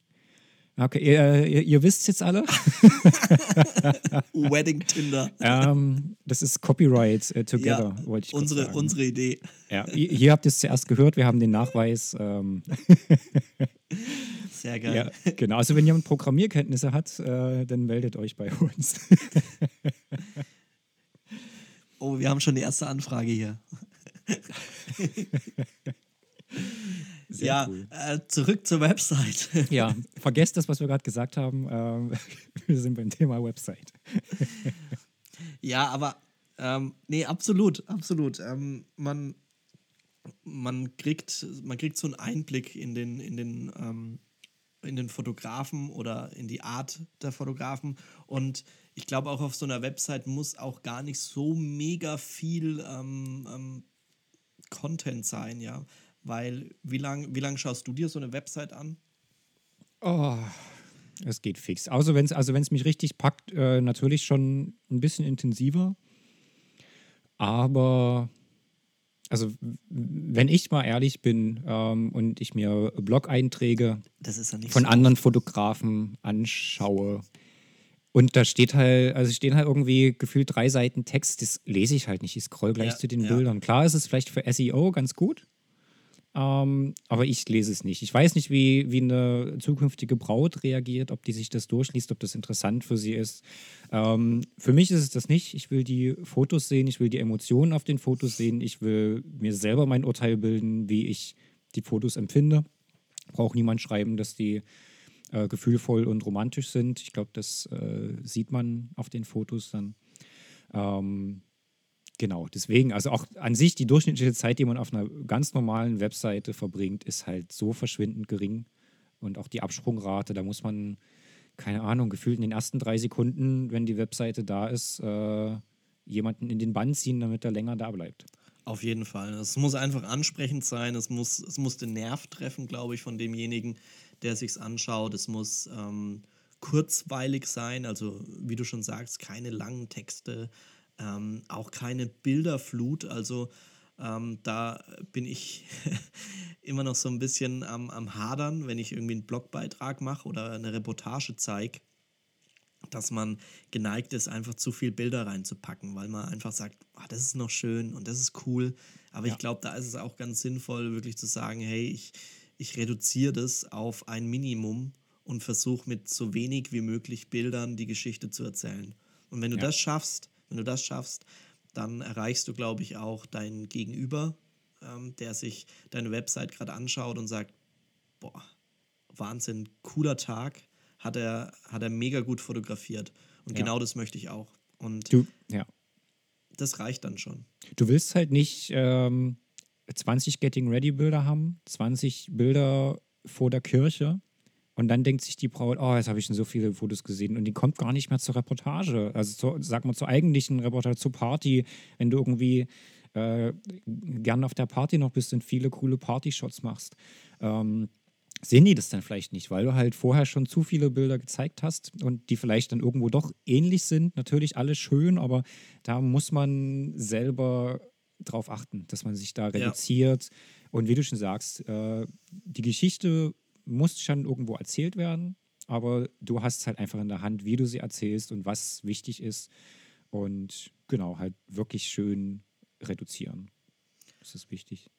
Okay, ihr, ihr, ihr wisst jetzt alle.
Wedding Tinder.
ähm, das ist Copyright uh, Together,
ja, wollte ich unsere, sagen. Unsere Idee.
Ja, hier habt ihr es zuerst gehört, wir haben den Nachweis. Ähm.
Sehr geil.
Ja, genau, also wenn jemand Programmierkenntnisse hat, äh, dann meldet euch bei uns.
oh, wir haben schon die erste Anfrage hier. Sehr ja, cool. äh, zurück zur Website.
ja, vergesst das, was wir gerade gesagt haben. Ähm, wir sind beim Thema Website.
ja, aber ähm, nee, absolut, absolut. Ähm, man, man, kriegt, man kriegt so einen Einblick in den, in den, ähm, in den Fotografen oder in die Art der Fotografen. Und ich glaube, auch auf so einer Website muss auch gar nicht so mega viel ähm, ähm, Content sein, ja. Weil, wie lange wie lang schaust du dir so eine Website an?
Oh, Es geht fix. Also wenn es also wenn's mich richtig packt, äh, natürlich schon ein bisschen intensiver. Aber also wenn ich mal ehrlich bin ähm, und ich mir Blog-Einträge von
so
anderen Fotografen anschaue und da steht halt, also stehen halt irgendwie gefühlt drei Seiten Text, das lese ich halt nicht. Ich scroll gleich
Ja,
zu den
ja.
Bildern. Klar ist es vielleicht für SEO ganz gut, ähm, aber ich lese es nicht. Ich weiß nicht, wie, wie eine zukünftige Braut reagiert, ob die sich das durchliest, ob das interessant für sie ist. Ähm, für mich ist es das nicht. Ich will die Fotos sehen, ich will die Emotionen auf den Fotos sehen, ich will mir selber mein Urteil bilden, wie ich die Fotos empfinde. Braucht niemand schreiben, dass die äh, gefühlvoll und romantisch sind. Ich glaube, das äh, sieht man auf den Fotos dann. Ähm, Genau, deswegen, also auch an sich die durchschnittliche Zeit, die man auf einer ganz normalen Webseite verbringt, ist halt so verschwindend gering. Und auch die Absprungrate, da muss man, keine Ahnung, gefühlt in den ersten drei Sekunden, wenn die Webseite da ist, äh, jemanden in den Bann ziehen, damit er länger da bleibt.
Auf jeden Fall. Es muss einfach ansprechend sein. Es muss, es muss den Nerv treffen, glaube ich, von demjenigen, der sich's anschaut. Es muss ähm, kurzweilig sein. Also, wie du schon sagst, keine langen Texte, ähm, auch keine Bilderflut. Also, ähm, da bin ich immer noch so ein bisschen am, am Hadern, wenn ich irgendwie einen Blogbeitrag mache oder eine Reportage zeige dass man geneigt ist, einfach zu viel Bilder reinzupacken, weil man einfach sagt, ah, das ist noch schön und das ist cool. Aber
Ja.
ich glaube, da ist es auch ganz sinnvoll, wirklich zu sagen, hey, ich, ich reduziere das auf ein Minimum und versuche mit so wenig wie möglich Bildern die Geschichte zu erzählen. Und wenn du
Ja.
das schaffst, wenn du das schaffst, dann erreichst du, glaube ich, auch deinen Gegenüber, ähm, der sich deine Website gerade anschaut und sagt, boah, Wahnsinn, cooler Tag, hat er, hat er mega gut fotografiert. Und
Ja.
genau das möchte ich auch. Und
Du, ja.
das reicht dann schon.
Du willst halt nicht ähm, 20 Getting Ready Bilder haben, 20 Bilder vor der Kirche und dann denkt sich die Braut, oh, jetzt habe ich schon so viele Fotos gesehen und die kommt gar nicht mehr zur Reportage. Also zur, sag mal zur eigentlichen Reportage, zur Party, wenn du irgendwie äh, gern auf der Party noch bist und viele coole Partyshots machst. Ähm, sehen die das dann vielleicht nicht, weil du halt vorher schon zu viele Bilder gezeigt hast und die vielleicht dann irgendwo doch ähnlich sind. Natürlich alle schön, aber da muss man selber drauf achten, dass man sich da reduziert. Und wie du schon sagst, äh, die Geschichte muss schon irgendwo erzählt werden, aber du hast es halt einfach in der Hand, wie du sie erzählst und was wichtig ist. Und genau, halt wirklich schön reduzieren. Das ist wichtig.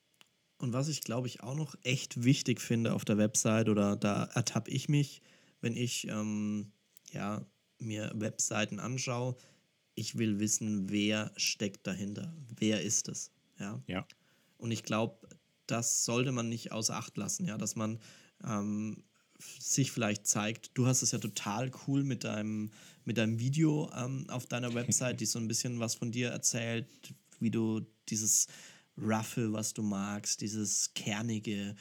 Und was ich, glaube ich, auch noch echt wichtig finde auf der Website oder da ertappe ich mich, wenn ich ähm, ja, mir Webseiten anschaue, ich will wissen, wer steckt dahinter, wer ist es. Ja?
Ja.
Und ich glaube, das sollte man nicht außer Acht lassen, ja, dass man ähm, sich vielleicht zeigt. Du hast es ja total cool mit deinem, mit deinem Video ähm, auf deiner Website, die so ein bisschen was von dir erzählt, wie du dieses Roughe, was du magst, dieses Kernige,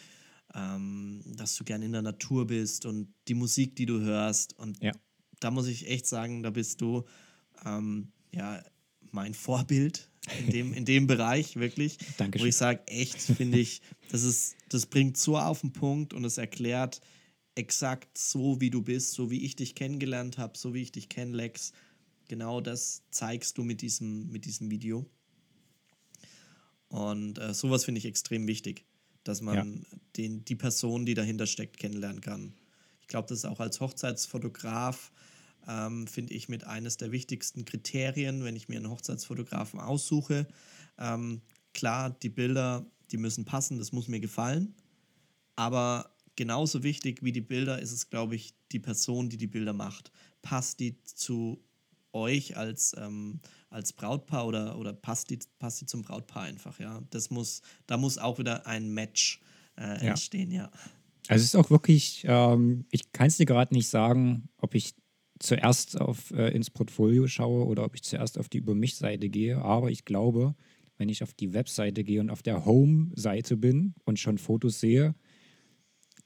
ähm, dass du gern in der Natur bist und die Musik, die du hörst. Und
Ja.
da muss ich echt sagen, da bist du ähm, ja mein Vorbild in dem, in dem Bereich, wirklich. Wo
Dankeschön.
ich sage, echt, finde ich, das ist, das bringt so auf den Punkt und es erklärt exakt so, wie du bist, so wie ich dich kennengelernt habe, so wie ich dich kenne, Lex. Genau das zeigst du mit diesem, mit diesem Video. Und äh, sowas finde ich extrem wichtig, dass man den, die Person, die dahinter steckt, kennenlernen kann. Ich glaube, das ist auch als Hochzeitsfotograf, ähm, finde ich, mit eines der wichtigsten Kriterien, wenn ich mir einen Hochzeitsfotografen aussuche. Ähm, klar, die Bilder, die müssen passen, das muss mir gefallen. Aber genauso wichtig wie die Bilder ist es, glaube ich, die Person, die die Bilder macht. Passt die zu euch als, ähm, als Brautpaar oder, oder passt, die, passt die zum Brautpaar einfach, ja. Das muss, da muss auch wieder ein Match äh,
Ja.
entstehen, ja.
Also es ist auch wirklich, ähm, ich kann es dir gerade nicht sagen, ob ich zuerst auf, äh, ins Portfolio schaue oder ob ich zuerst auf die Über mich-Seite gehe, aber ich glaube, wenn ich auf die Webseite gehe und auf der Home-Seite bin und schon Fotos sehe,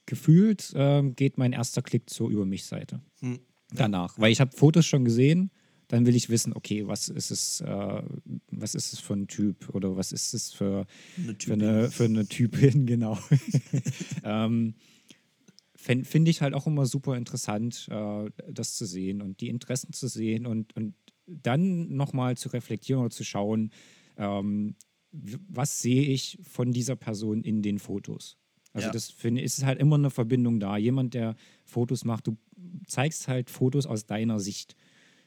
gefühlt ähm, geht mein erster Klick zur Über mich-Seite.
Hm.
Danach, weil ich habe Fotos schon gesehen, dann will ich wissen, okay, was ist es, äh, was ist es für ein Typ oder was ist es für,
Eine
für
Typin.
eine, für eine Typin, genau. ähm, finde ich halt auch immer super interessant, äh, das zu sehen und die Interessen zu sehen und, und dann nochmal zu reflektieren oder zu schauen, ähm, was sehe ich von dieser Person in den Fotos. Also ja. das finde ich, ist halt immer eine Verbindung da. Jemand, der Fotos macht, du zeigst halt Fotos aus deiner Sicht.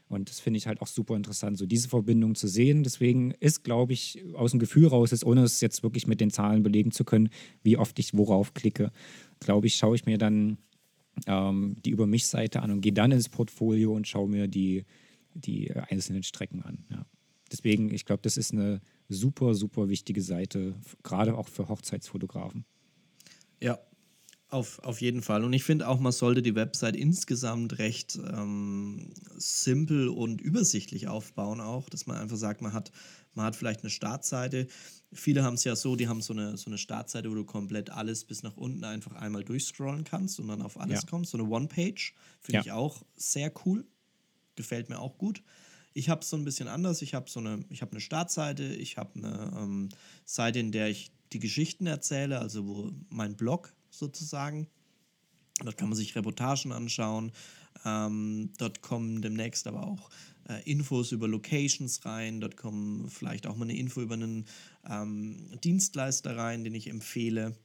Und das finde ich halt auch super interessant, so diese Verbindung zu sehen. Deswegen ist, glaube ich, aus dem Gefühl raus, ist, ohne es jetzt wirklich mit den Zahlen belegen zu können, wie oft ich worauf klicke, glaube ich, schaue ich mir dann ähm, die Über mich-Seite an und gehe dann ins Portfolio und schaue mir die, die einzelnen Strecken an. Ja. Deswegen, ich glaube, das ist eine super, super wichtige Seite, gerade auch für Hochzeitsfotografen.
Ja, auf, auf jeden Fall. Und ich finde auch, man sollte die Website insgesamt recht ähm, simpel und übersichtlich aufbauen, auch, dass man einfach sagt, man hat, man hat vielleicht eine Startseite. Viele haben es ja so, die haben so eine, so eine Startseite, wo du komplett alles bis nach unten einfach einmal durchscrollen kannst und dann auf alles ja. kommst. So eine One-Page finde ja. ich auch sehr cool. Gefällt mir auch gut. Ich habe es so ein bisschen anders. Ich habe so eine, ich habe eine Startseite, ich habe eine ähm, Seite, in der ich die Geschichten erzähle, also wo mein Blog sozusagen. Dort kann man sich Reportagen anschauen. Ähm, dort kommen demnächst aber auch äh, Infos über Locations rein. Dort kommen vielleicht auch mal eine Info über einen ähm, Dienstleister rein, den ich empfehle.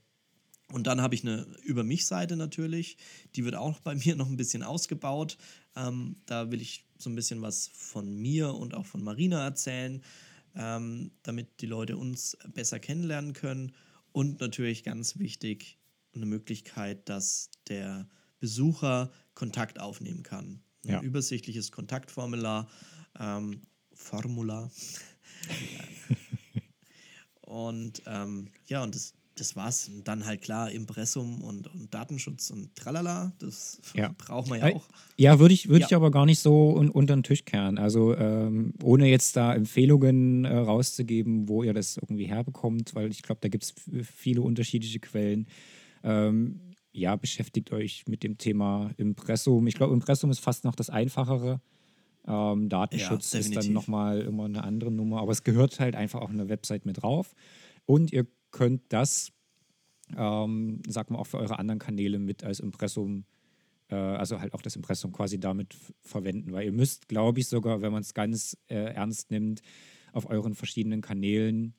Und dann habe ich eine Über mich-Seite natürlich. Die wird auch bei mir noch ein bisschen ausgebaut. Ähm, da will ich so ein bisschen was von mir und auch von Marina erzählen, ähm, damit die Leute uns besser kennenlernen können. Und natürlich ganz wichtig, eine Möglichkeit, dass der Besucher Kontakt aufnehmen kann. Ein ja. übersichtliches Kontaktformular, ähm, Formular. und ähm, ja, und das, das war's. Und dann halt klar Impressum und, und Datenschutz und tralala, das ja. braucht man ja auch.
Ja, würde ich, würd ja. ich aber gar nicht so un unter den Tisch kehren. Also ähm, ohne jetzt da Empfehlungen äh, rauszugeben, wo ihr das irgendwie herbekommt, weil ich glaube, da gibt es viele unterschiedliche Quellen. Ähm, ja, beschäftigt euch mit dem Thema Impressum. Ich glaube, Impressum ist fast noch das Einfachere. Ähm, Datenschutz ja, ist dann nochmal immer eine andere Nummer, aber es gehört halt einfach auch eine Website mit drauf. Und ihr könnt das, ähm, sag mal, auch für eure anderen Kanäle mit als Impressum, äh, also halt auch das Impressum quasi damit verwenden, weil ihr müsst, glaube ich, sogar, wenn man es ganz äh, ernst nimmt, auf euren verschiedenen Kanälen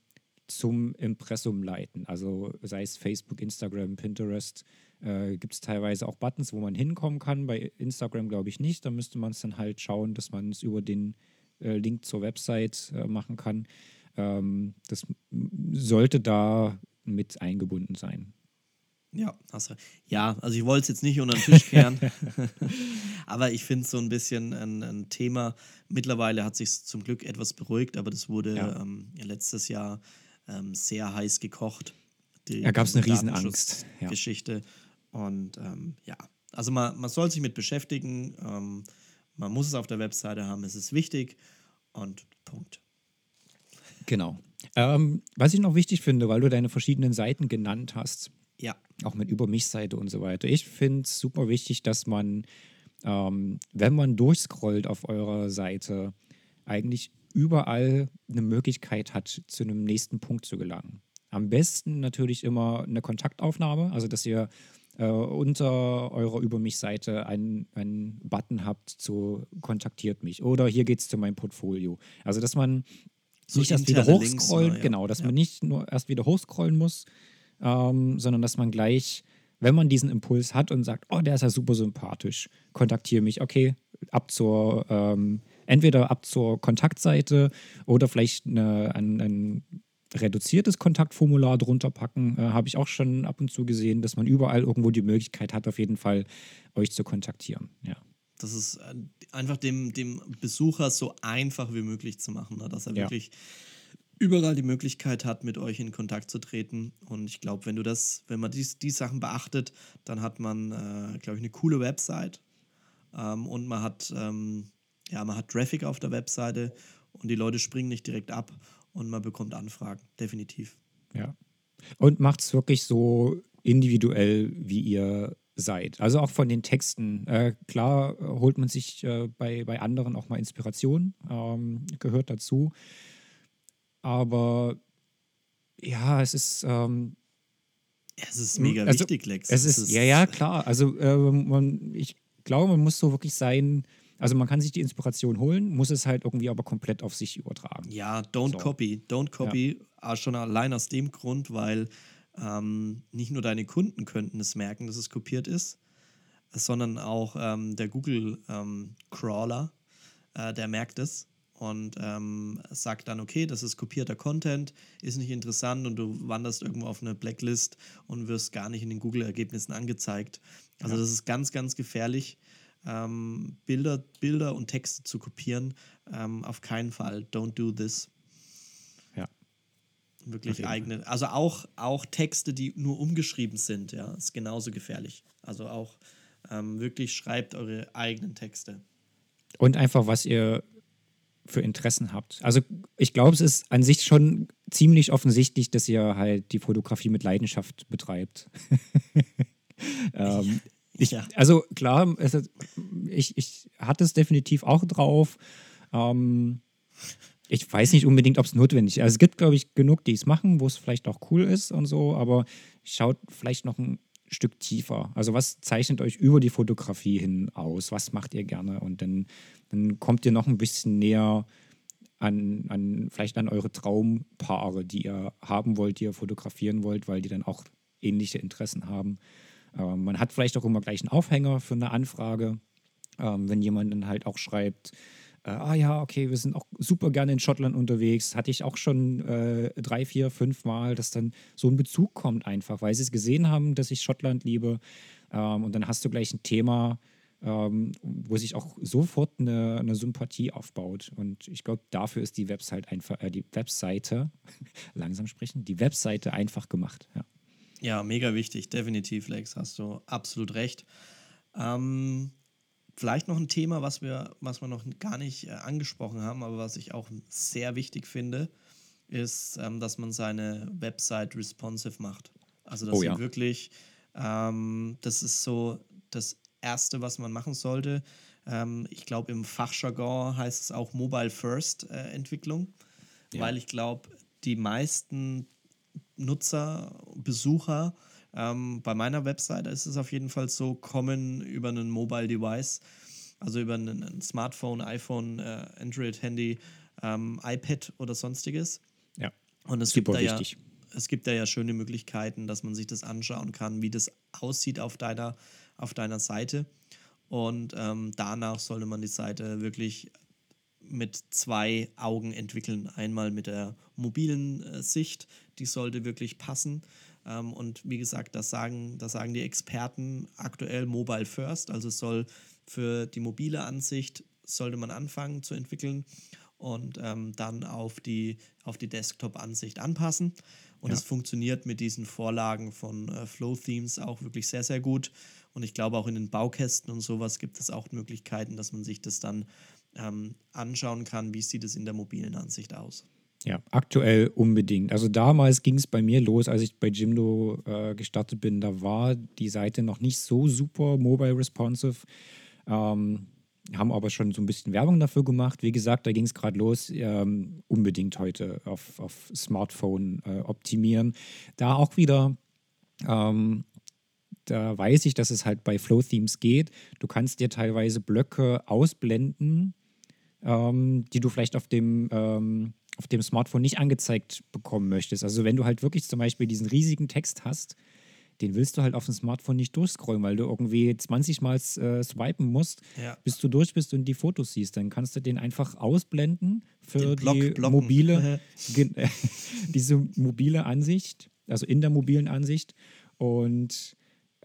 zum Impressum leiten. Also sei es Facebook, Instagram, Pinterest, äh, gibt es teilweise auch Buttons, wo man hinkommen kann. Bei Instagram glaube ich nicht. Da müsste man es dann halt schauen, dass man es über den äh, Link zur Website äh, machen kann. Ähm, das sollte da mit eingebunden sein.
Ja, hast. Ja, also ich wollte es jetzt nicht unter den Tisch kehren, aber ich finde es so ein bisschen ein, ein, Thema. Mittlerweile hat sich zum Glück etwas beruhigt, aber das wurde ja. Ähm, letztes Jahr ähm, sehr heiß gekocht.
Die, da gab es eine Riesenangst.
Ja. Geschichte. Und ähm, ja, also man, man soll sich mit beschäftigen. Ähm, man muss es auf der Webseite haben, es ist wichtig und Punkt.
Genau. Ähm, was ich noch wichtig finde, weil du deine verschiedenen Seiten genannt hast.
Ja.
Auch mit Über mich-Seite und so weiter. Ich finde es super wichtig, dass man, ähm, wenn man durchscrollt auf eurer Seite, eigentlich überall eine Möglichkeit hat, zu einem nächsten Punkt zu gelangen. Am besten natürlich immer eine Kontaktaufnahme, also dass ihr äh, unter eurer Über mich-Seite einen, einen Button habt zu kontaktiert mich oder hier geht es zu meinem Portfolio. Also dass man so nicht erst wieder hochscrollen, ja. genau, dass ja. man nicht nur erst wieder hochscrollen muss, ähm, sondern dass man gleich, wenn man diesen Impuls hat und sagt, oh, der ist ja super sympathisch, kontaktiere mich, okay, ab zur ähm, entweder ab zur Kontaktseite oder vielleicht eine, ein, ein reduziertes Kontaktformular drunter packen. Äh, Habe ich auch schon ab und zu gesehen, dass man überall irgendwo die Möglichkeit hat, auf jeden Fall euch zu kontaktieren. Ja.
Das ist äh, einfach dem, dem Besucher so einfach wie möglich zu machen, ne? dass er ja. wirklich überall die Möglichkeit hat, mit euch in Kontakt zu treten. Und ich glaube, wenn du das, wenn man die, die Sachen beachtet, dann hat man, äh, glaube ich, eine coole Website. Ähm, und man hat ähm, ja, man hat Traffic auf der Webseite und die Leute springen nicht direkt ab und man bekommt Anfragen, definitiv.
Ja. Und macht es wirklich so individuell, wie ihr seid. Also auch von den Texten. Äh, klar holt man sich äh, bei, bei anderen auch mal Inspiration, ähm, gehört dazu. Aber ja, es ist, ähm,
Es ist mega
also,
wichtig, Lex.
Es ist,
ist,
ja, ja, klar. Also äh, man, ich glaube, man muss so wirklich sein, also man kann sich die Inspiration holen, muss es halt irgendwie aber komplett auf sich übertragen.
Ja, don't so. copy. Don't copy. Ja. Schon allein aus dem Grund, weil ähm, nicht nur deine Kunden könnten es merken, dass es kopiert ist, sondern auch ähm, der Google-Crawler, ähm, äh, der merkt es und ähm, sagt dann, okay, das ist kopierter Content, ist nicht interessant und du wanderst irgendwo auf eine Blacklist und wirst gar nicht in den Google-Ergebnissen angezeigt. Also ja. das ist ganz, ganz gefährlich. Ähm, Bilder, Bilder und Texte zu kopieren, ähm, auf keinen Fall. Don't do this.
Ja.
Wirklich eigene. Also auch, auch Texte, die nur umgeschrieben sind, ja, ist genauso gefährlich. Also auch ähm, wirklich schreibt eure eigenen Texte.
Und einfach, was ihr für Interessen habt. Also ich glaube, es ist an sich schon ziemlich offensichtlich, dass ihr halt die Fotografie mit Leidenschaft betreibt. ähm, ich, ja. Also klar, es, ich, ich hatte es definitiv auch drauf. Ähm, ich weiß nicht unbedingt, ob es notwendig ist. Also es gibt, glaube ich, genug, die es machen, wo es vielleicht auch cool ist und so, aber schaut vielleicht noch ein Stück tiefer. Also was zeichnet euch über die Fotografie hin aus? Was macht ihr gerne? Und dann, dann kommt ihr noch ein bisschen näher an, an vielleicht an eure Traumpaare, die ihr haben wollt, die ihr fotografieren wollt, weil die dann auch ähnliche Interessen haben. Ähm, man hat vielleicht auch immer gleich einen Aufhänger für eine Anfrage, ähm, wenn jemand dann halt auch schreibt, äh, ah ja, okay, wir sind auch super gerne in Schottland unterwegs. Hatte ich auch schon äh, drei, vier, fünf Mal, dass dann so ein Bezug kommt einfach, weil sie es gesehen haben, dass ich Schottland liebe. Ähm, und dann hast du gleich ein Thema, wo sich auch sofort eine, eine, Sympathie aufbaut. Und ich glaube, dafür ist die Website einfach, äh, die Webseite, langsam sprechen, die Webseite einfach gemacht. Ja.
Ja, mega wichtig, definitiv, Lex, hast du absolut recht. Ähm, Vielleicht noch ein Thema, was wir, was wir noch gar nicht äh, angesprochen haben, aber was ich auch sehr wichtig finde, ist, ähm, dass man seine Website responsive macht. Also dass oh, ja. wirklich, ähm, das ist so das Erste, was man machen sollte. Ähm, ich glaube, im Fachjargon heißt es auch Mobile First äh, Entwicklung, ja. weil ich glaube, die meisten Nutzer, Besucher ähm, bei meiner Webseite ist es auf jeden Fall so, kommen über einen Mobile Device, also über ein, Smartphone, iPhone, äh, Android-Handy, ähm, iPad oder sonstiges.
Ja.
Und es Super gibt da wichtig. ja, es gibt da ja schöne Möglichkeiten, dass man sich das anschauen kann, wie das aussieht auf deiner, auf deiner Seite. Und ähm, danach sollte man die Seite wirklich mit zwei Augen entwickeln. Einmal mit der mobilen äh, Sicht, die sollte wirklich passen. Ähm, und wie gesagt, das sagen, das sagen die Experten aktuell Mobile First. Also soll für die mobile Ansicht sollte man anfangen zu entwickeln und ähm, dann auf die, auf die Desktop-Ansicht anpassen. Und es ja. funktioniert mit diesen Vorlagen von äh, Flow-Themes auch wirklich sehr, sehr gut. Und ich glaube, auch in den Baukästen und sowas gibt es auch Möglichkeiten, dass man sich das dann ähm, anschauen kann, wie sieht es in der mobilen Ansicht aus.
Ja, aktuell unbedingt. Also damals ging es bei mir los, als ich bei Jimdo äh, gestartet bin. Da war die Seite noch nicht so super mobile responsive. Ähm, haben aber schon so ein bisschen Werbung dafür gemacht. Wie gesagt, da ging es gerade los. Ähm, unbedingt heute auf, auf Smartphone äh, optimieren. Da auch wieder ähm, da weiß ich, dass es halt bei Flow Themes geht. Du kannst dir teilweise Blöcke ausblenden, ähm, die du vielleicht auf dem ähm, auf dem Smartphone nicht angezeigt bekommen möchtest. Also wenn du halt wirklich zum Beispiel diesen riesigen Text hast, den willst du halt auf dem Smartphone nicht durchscrollen, weil du irgendwie 20 Mal äh, swipen musst, ja. bis du durch bist und die Fotos siehst. Dann kannst du den einfach ausblenden für Block, die blocken. mobile, diese mobile Ansicht, also in der mobilen Ansicht. Und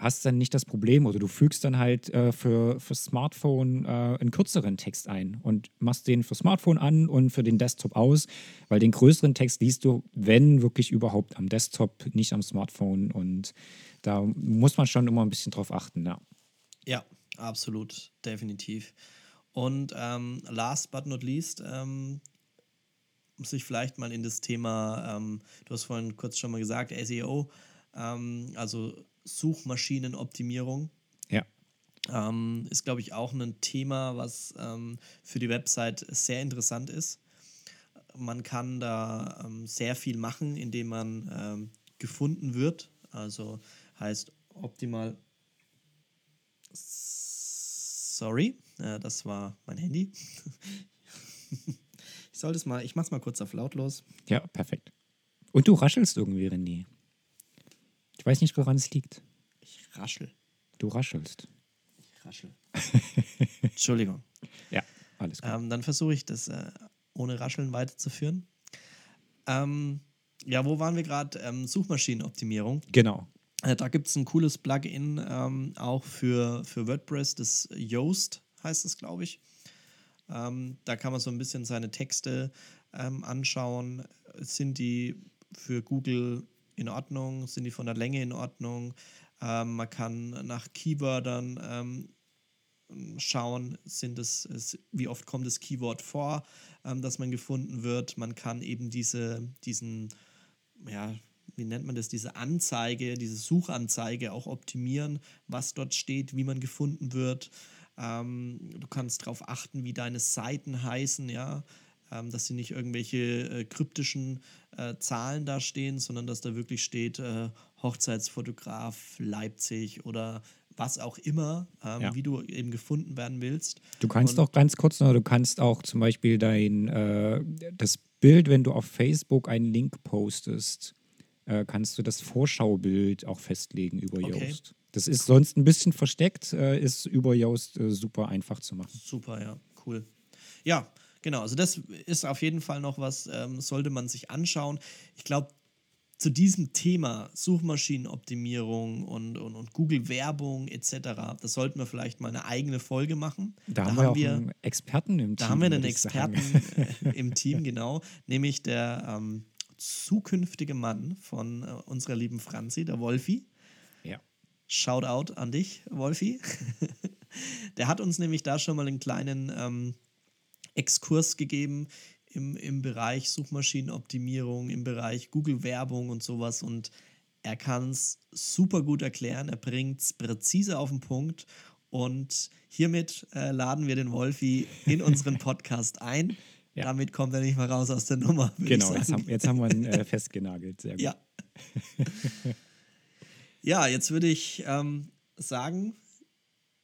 hast dann nicht das Problem oder du fügst dann halt äh, für, für Smartphone äh, einen kürzeren Text ein und machst den für Smartphone an und für den Desktop aus, weil den größeren Text liest du, wenn wirklich überhaupt am Desktop, nicht am Smartphone und da muss man schon immer ein bisschen drauf achten, ja.
Ja, absolut, definitiv. Und ähm, last but not least, ähm, muss ich vielleicht mal in das Thema, ähm, du hast vorhin kurz schon mal gesagt, SEO, ähm, also Suchmaschinenoptimierung.
Ja.
Ähm, ist, glaube ich, auch ein Thema, was ähm, für die Website sehr interessant ist. Man kann da ähm, sehr viel machen, indem man ähm, gefunden wird. Also heißt optimal. Sorry, äh, das war mein Handy. ich sollte es mal, ich mach's mal kurz auf lautlos.
Ja, perfekt. Und du raschelst irgendwie, René. Ich weiß nicht, woran es liegt.
Ich raschel.
Du raschelst.
Ich raschel. Entschuldigung.
Ja, alles gut.
Ähm, dann versuche ich das äh, ohne Rascheln weiterzuführen. Ähm, ja, wo waren wir gerade? Ähm, Suchmaschinenoptimierung.
Genau.
Äh, da gibt es ein cooles Plugin ähm, auch für, für WordPress, das Yoast heißt es, glaube ich. Ähm, da kann man so ein bisschen seine Texte ähm, anschauen. Sind die für Google in Ordnung? Sind die von der Länge in Ordnung? Ähm, man kann nach Keywordern ähm, schauen, sind es, es, wie oft kommt das Keyword vor, ähm, dass man gefunden wird. Man kann eben diese, diesen, ja, wie nennt man das, diese Anzeige, diese Suchanzeige auch optimieren, was dort steht, wie man gefunden wird. Ähm, du kannst darauf achten, wie deine Seiten heißen, ja, ähm, dass sie nicht irgendwelche äh, kryptischen äh, Zahlen da stehen, sondern dass da wirklich steht äh, Hochzeitsfotograf Leipzig oder was auch immer, ähm,
Ja.
wie du eben gefunden werden willst.
Du kannst
Und-
auch ganz kurz noch, du kannst auch zum Beispiel dein, äh, das Bild, wenn du auf Facebook einen Link postest, äh, kannst du das Vorschaubild auch festlegen über
Okay.
Yoast. Das ist sonst ein bisschen versteckt, äh, ist über Yoast super einfach zu machen.
Super, ja, cool. Ja, genau. Also das ist auf jeden Fall noch was, ähm, sollte man sich anschauen. Ich glaube, zu diesem Thema Suchmaschinenoptimierung und, und, und Google-Werbung etc., das sollten wir vielleicht mal eine eigene Folge machen.
Da, haben wir auch einen Experten im
Da
Team.
haben wir einen
sagen.
Experten äh, im Team, genau, nämlich der ähm, zukünftige Mann von äh, unserer lieben Franzi, der Wolfi.
Ja.
Shoutout an dich, Wolfi. der hat uns nämlich da schon mal einen kleinen ähm, Exkurs gegeben im, im Bereich Suchmaschinenoptimierung, im Bereich Google-Werbung und sowas. Und er kann es super gut erklären. Er bringt es präzise auf den Punkt. Und hiermit äh, laden wir den Wolfi in unseren Podcast ein.
Ja.
Damit kommt er nicht mehr raus aus der Nummer.
Genau, jetzt haben, jetzt haben wir ihn äh, festgenagelt. Sehr gut.
Ja. ja, jetzt würde ich ähm, sagen,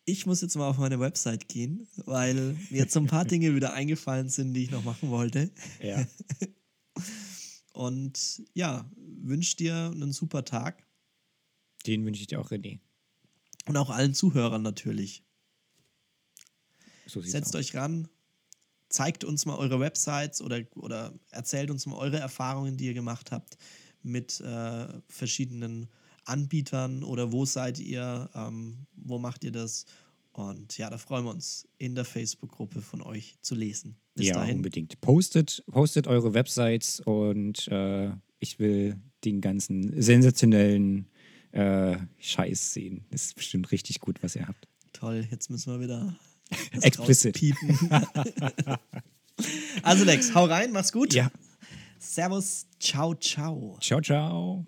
ich muss jetzt mal auf meine Website gehen, weil mir jetzt so ein paar Dinge wieder eingefallen sind, die ich noch machen wollte.
Ja.
Und ja, wünsche dir einen super Tag
Den wünsche ich dir auch, René.
und auch allen Zuhörern natürlich.
So
Setzt
aus.
euch ran, zeigt uns mal eure Websites oder, oder erzählt uns mal eure Erfahrungen, die ihr gemacht habt mit äh, verschiedenen Anbietern oder wo seid ihr, ähm, wo macht ihr das? Und ja, da freuen wir uns, in der Facebook-Gruppe von euch zu lesen. Bis
ja,
dahin.
unbedingt. Postet, postet eure Websites und äh, ich will den ganzen sensationellen äh, Scheiß sehen. Das ist bestimmt richtig gut, was ihr habt.
Toll, jetzt müssen wir wieder
Explicit.
rauspiepen. also Lex, hau rein, mach's gut.
Ja.
Servus, ciao, ciao.
Ciao, ciao.